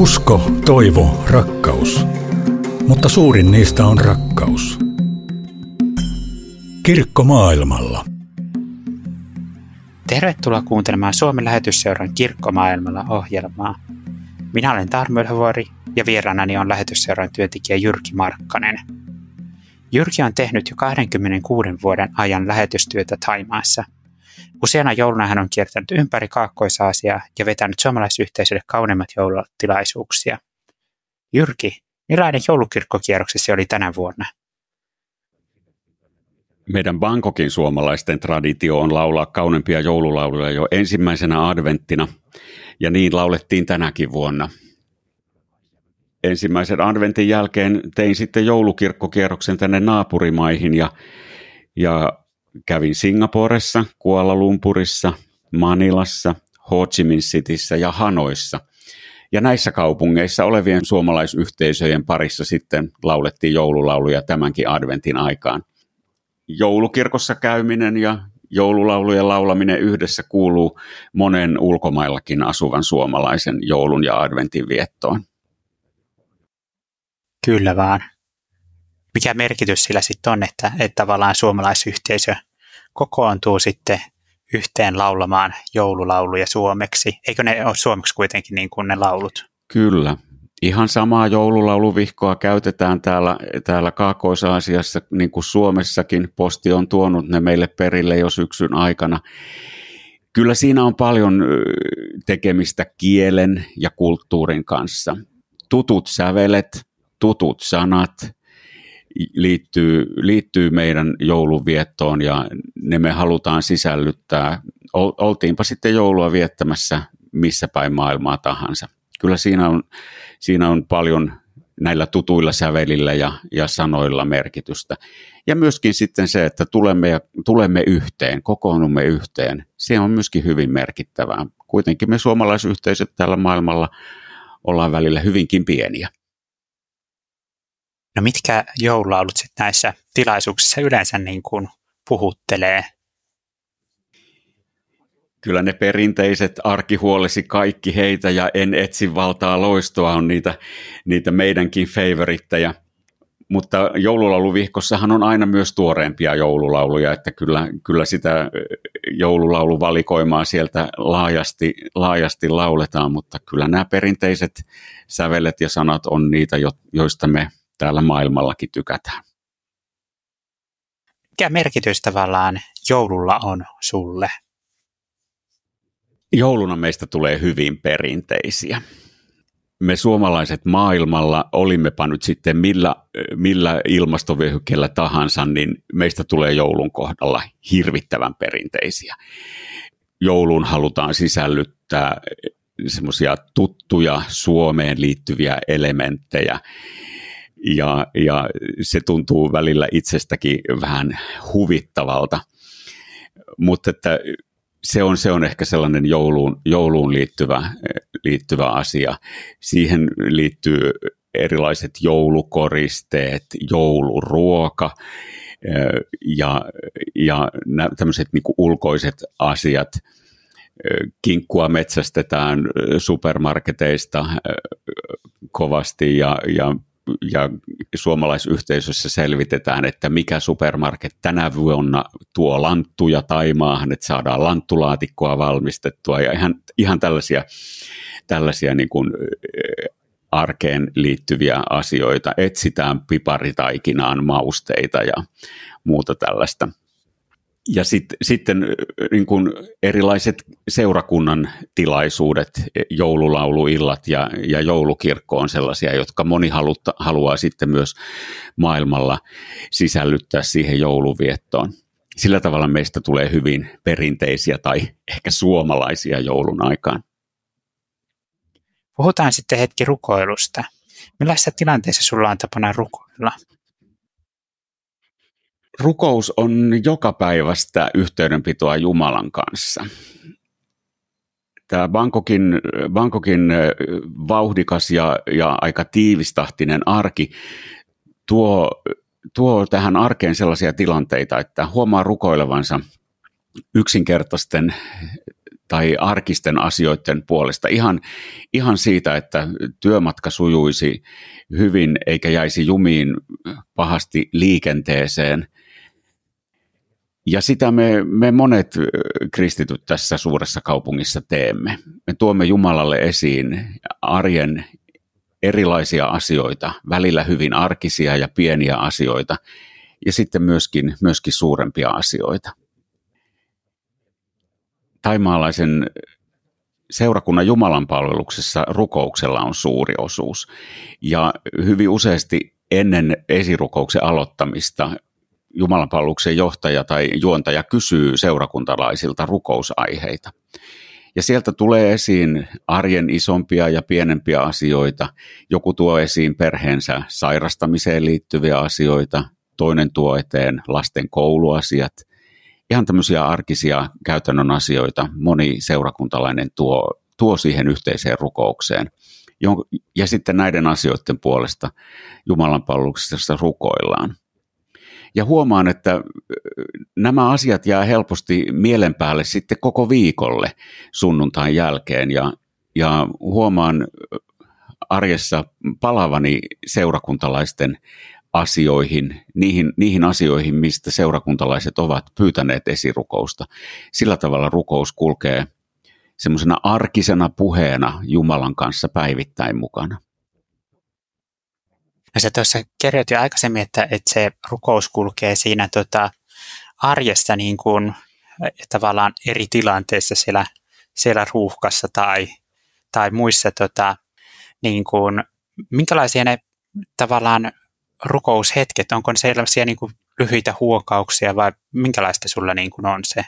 Usko, toivo, rakkaus. Mutta suurin niistä on rakkaus. Kirkko maailmalla. Tervetuloa kuuntelemaan Suomen lähetysseuran Kirkkomaailmalla ohjelmaa. Minä olen Tarmo Ylhävuori ja vieraanani on lähetysseuran työntekijä Jyrki Markkanen. Jyrki on tehnyt jo 26 vuoden ajan lähetystyötä Taimaassa. Useana jouluna hän on kiertänyt ympäri Kaakkois-Aasiaa ja vetänyt suomalaisyhteisölle kauneimmat joulutilaisuuksia. Jyrki, millainen joulukirkkokierroksesi oli tänä vuonna? Meidän Bangkokin suomalaisten traditio on laulaa kaunempia joululauluja jo ensimmäisenä adventtina, ja niin laulettiin tänäkin vuonna. Ensimmäisen adventin jälkeen tein sitten joulukirkkokierroksen tänne naapurimaihin ja, ja kävin Singaporessa, Kuala Lumpurissa, Manilassa, Ho Chi Minh Cityssä ja Hanoissa. Ja näissä kaupungeissa olevien suomalaisyhteisöjen parissa sitten laulettiin joululauluja tämänkin adventin aikaan joulukirkossa käyminen ja joululaulujen laulaminen yhdessä kuuluu monen ulkomaillakin asuvan suomalaisen joulun ja adventin viettoon. Kyllä vaan. Mikä merkitys sillä sitten on, että, että tavallaan suomalaisyhteisö kokoontuu sitten yhteen laulamaan joululauluja suomeksi? Eikö ne ole suomeksi kuitenkin niin kuin ne laulut? Kyllä, Ihan samaa joululauluvihkoa käytetään täällä, täällä Kaakkois-Aasiassa, niin kuin Suomessakin. Posti on tuonut ne meille perille jo syksyn aikana. Kyllä siinä on paljon tekemistä kielen ja kulttuurin kanssa. Tutut sävelet, tutut sanat liittyy, liittyy meidän jouluviettoon ja ne me halutaan sisällyttää. Oltiinpa sitten joulua viettämässä missä päin maailmaa tahansa kyllä siinä on, siinä on paljon näillä tutuilla sävelillä ja, ja sanoilla merkitystä. Ja myöskin sitten se, että tulemme, ja, tulemme yhteen, kokoonnumme yhteen, se on myöskin hyvin merkittävää. Kuitenkin me suomalaisyhteisöt täällä maailmalla ollaan välillä hyvinkin pieniä. No mitkä joululaulut sitten näissä tilaisuuksissa yleensä niin kuin puhuttelee kyllä ne perinteiset arkihuolesi kaikki heitä ja en etsi valtaa loistoa on niitä, niitä meidänkin favoritteja. Mutta joululauluvihkossahan on aina myös tuoreempia joululauluja, että kyllä, kyllä sitä joululauluvalikoimaa sieltä laajasti, laajasti lauletaan, mutta kyllä nämä perinteiset sävelet ja sanat on niitä, joista me täällä maailmallakin tykätään. Mikä merkitys tavallaan joululla on sulle? Jouluna meistä tulee hyvin perinteisiä. Me suomalaiset maailmalla, olimmepa nyt sitten millä, millä ilmastovyöhykkeellä tahansa, niin meistä tulee joulun kohdalla hirvittävän perinteisiä. Jouluun halutaan sisällyttää semmoisia tuttuja Suomeen liittyviä elementtejä, ja, ja se tuntuu välillä itsestäkin vähän huvittavalta. Mutta että se on, se on ehkä sellainen jouluun, jouluun liittyvä, liittyvä asia. Siihen liittyy erilaiset joulukoristeet, jouluruoka ja, ja tämmöiset niin ulkoiset asiat. Kinkkua metsästetään supermarketeista kovasti ja, ja ja suomalaisyhteisössä selvitetään, että mikä supermarket tänä vuonna tuo lanttuja Taimaahan, että saadaan lanttulaatikkoa valmistettua ja ihan, ihan tällaisia, tällaisia niin kuin arkeen liittyviä asioita. Etsitään piparitaikinaan mausteita ja muuta tällaista ja sit, sitten niin kuin erilaiset seurakunnan tilaisuudet, joululauluillat ja, ja joulukirkko on sellaisia, jotka moni halutta, haluaa sitten myös maailmalla sisällyttää siihen jouluviettoon. Sillä tavalla meistä tulee hyvin perinteisiä tai ehkä suomalaisia joulun aikaan. Puhutaan sitten hetki rukoilusta. Millaisessa tilanteessa sulla on tapana rukoilla? Rukous on joka päivästä yhteydenpitoa Jumalan kanssa. Tämä Bangkokin, Bangkokin vauhdikas ja, ja aika tiivistahtinen arki tuo, tuo tähän arkeen sellaisia tilanteita, että huomaa rukoilevansa yksinkertaisten tai arkisten asioiden puolesta. Ihan, ihan siitä, että työmatka sujuisi hyvin eikä jäisi jumiin pahasti liikenteeseen. Ja sitä me, me monet kristityt tässä suuressa kaupungissa teemme. Me tuomme Jumalalle esiin arjen erilaisia asioita, välillä hyvin arkisia ja pieniä asioita, ja sitten myöskin, myöskin suurempia asioita. Taimaalaisen seurakunnan Jumalan palveluksessa rukouksella on suuri osuus. Ja hyvin useasti ennen esirukouksen aloittamista Jumalan palveluksen johtaja tai juontaja kysyy seurakuntalaisilta rukousaiheita. Ja sieltä tulee esiin arjen isompia ja pienempiä asioita. Joku tuo esiin perheensä sairastamiseen liittyviä asioita, toinen tuo eteen lasten kouluasiat. Ihan tämmöisiä arkisia käytännön asioita moni seurakuntalainen tuo, tuo siihen yhteiseen rukoukseen. Ja sitten näiden asioiden puolesta Jumalan palveluksessa rukoillaan. Ja huomaan, että nämä asiat jää helposti mielen päälle sitten koko viikolle sunnuntain jälkeen ja, ja huomaan arjessa palavani seurakuntalaisten asioihin, niihin, niihin asioihin, mistä seurakuntalaiset ovat pyytäneet esirukousta. Sillä tavalla rukous kulkee semmoisena arkisena puheena Jumalan kanssa päivittäin mukana. No se tuossa kerroit jo aikaisemmin, että, että se rukous kulkee siinä tota, arjessa niin kuin, tavallaan eri tilanteissa siellä, siellä ruuhkassa tai, tai muissa, tota, niin kuin, minkälaisia ne tavallaan rukoushetket, onko ne sellaisia niin kuin lyhyitä huokauksia vai minkälaista sulla niin kuin on se?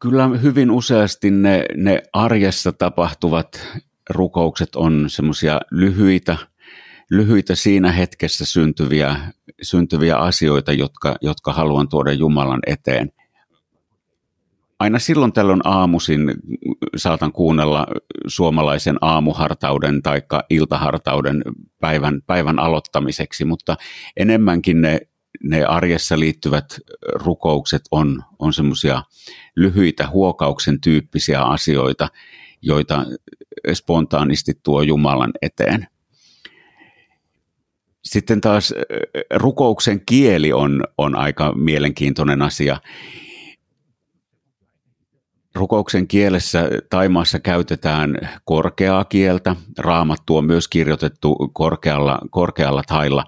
Kyllä hyvin useasti ne, ne arjessa tapahtuvat rukoukset on semmoisia lyhyitä, lyhyitä siinä hetkessä syntyviä, syntyviä asioita, jotka, jotka haluan tuoda Jumalan eteen. Aina silloin tällöin aamuisin saatan kuunnella suomalaisen aamuhartauden tai iltahartauden päivän, päivän aloittamiseksi, mutta enemmänkin ne, ne arjessa liittyvät rukoukset on, on semmoisia lyhyitä huokauksen tyyppisiä asioita, joita spontaanisti tuo Jumalan eteen. Sitten taas rukouksen kieli on, on aika mielenkiintoinen asia. Rukouksen kielessä Taimaassa käytetään korkeaa kieltä. Raamattu on myös kirjoitettu korkealla, korkealla tailla.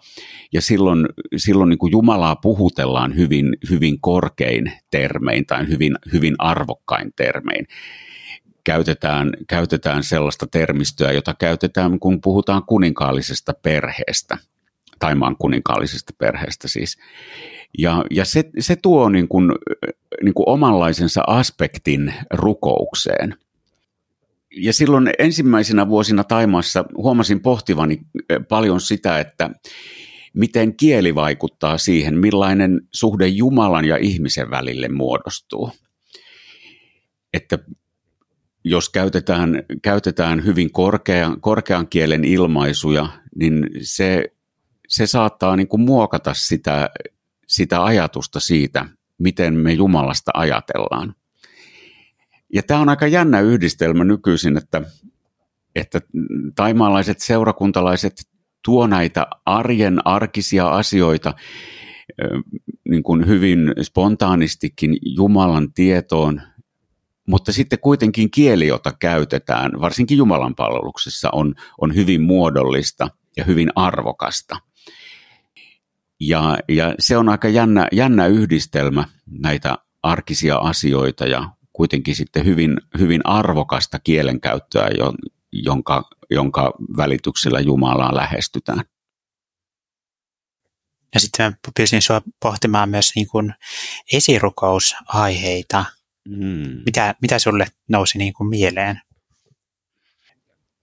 Ja silloin, silloin niin kuin Jumalaa puhutellaan hyvin, hyvin korkein termein tai hyvin, hyvin arvokkain termein käytetään, käytetään sellaista termistöä, jota käytetään, kun puhutaan kuninkaallisesta perheestä, Taimaan kuninkaallisesta perheestä siis. Ja, ja se, se tuo niin kuin, niin kuin omanlaisensa aspektin rukoukseen. Ja silloin ensimmäisenä vuosina Taimaassa huomasin pohtivani paljon sitä, että miten kieli vaikuttaa siihen, millainen suhde Jumalan ja ihmisen välille muodostuu. Että jos käytetään, käytetään hyvin korkean, korkean kielen ilmaisuja, niin se, se saattaa niin kuin muokata sitä, sitä ajatusta siitä, miten me Jumalasta ajatellaan. Ja tämä on aika jännä yhdistelmä nykyisin, että, että taimaalaiset seurakuntalaiset tuo näitä arjen arkisia asioita niin kuin hyvin spontaanistikin Jumalan tietoon mutta sitten kuitenkin kieli, jota käytetään, varsinkin Jumalan palveluksessa, on, on hyvin muodollista ja hyvin arvokasta. Ja, ja se on aika jännä, jännä yhdistelmä näitä arkisia asioita ja kuitenkin sitten hyvin, hyvin arvokasta kielenkäyttöä, jonka, jonka välityksellä Jumalaa lähestytään. Ja sitten pyysin sinua pohtimaan myös niin kuin esirukousaiheita – Mm. Mitä, mitä sulle nousi niin kuin mieleen?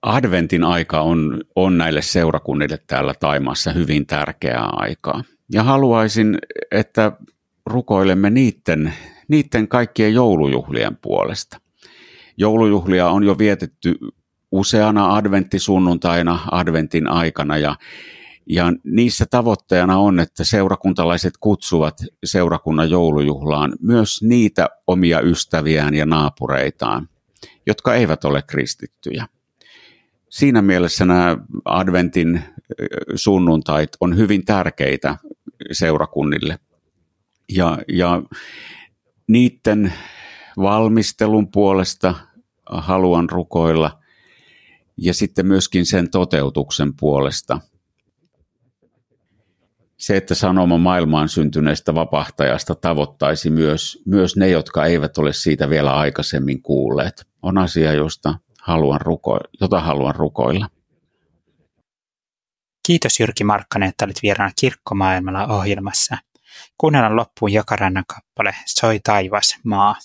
Adventin aika on, on näille seurakunnille täällä Taimaassa hyvin tärkeää aikaa. Ja haluaisin, että rukoilemme niiden, niiden kaikkien joulujuhlien puolesta. Joulujuhlia on jo vietetty useana adventtisunnuntaina adventin aikana ja, Ja niissä tavoitteena on, että seurakuntalaiset kutsuvat seurakunnan joulujuhlaan myös niitä omia ystäviään ja naapureitaan, jotka eivät ole kristittyjä. Siinä mielessä nämä adventin sunnuntait on hyvin tärkeitä seurakunnille. Ja, ja niiden valmistelun puolesta haluan rukoilla ja sitten myöskin sen toteutuksen puolesta. Se, että sanoma maailmaan syntyneestä vapahtajasta tavoittaisi myös, myös ne, jotka eivät ole siitä vielä aikaisemmin kuulleet, on asia, josta haluan ruko- jota haluan rukoilla. Kiitos Jyrki Markkanen, että olit vieraana Kirkkomaailmalla ohjelmassa. Kuunnellaan loppuun Jakarannan kappale Soi taivas, maa.